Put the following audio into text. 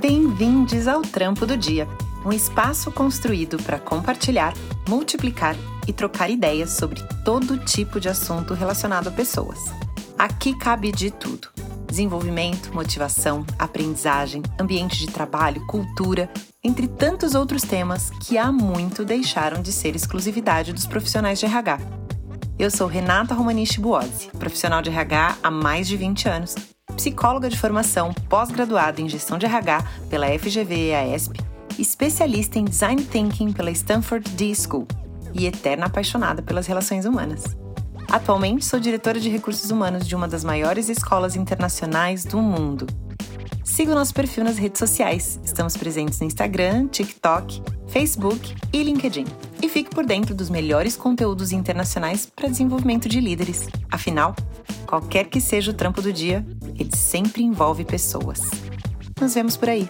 Bem-vindos ao Trampo do Dia, um espaço construído para compartilhar, multiplicar e trocar ideias sobre todo tipo de assunto relacionado a pessoas. Aqui cabe de tudo: desenvolvimento, motivação, aprendizagem, ambiente de trabalho, cultura, entre tantos outros temas que há muito deixaram de ser exclusividade dos profissionais de RH. Eu sou Renata Romaniche Buozzi, profissional de RH há mais de 20 anos, psicóloga de formação, pós-graduada em gestão de RH pela FGV e AESP, especialista em design thinking pela Stanford D School e eterna apaixonada pelas relações humanas. Atualmente sou diretora de recursos humanos de uma das maiores escolas internacionais do mundo. Siga o nosso perfil nas redes sociais. Estamos presentes no Instagram, TikTok, Facebook e LinkedIn. E fique por dentro dos melhores conteúdos internacionais para desenvolvimento de líderes. Afinal, qualquer que seja o trampo do dia, ele sempre envolve pessoas. Nos vemos por aí.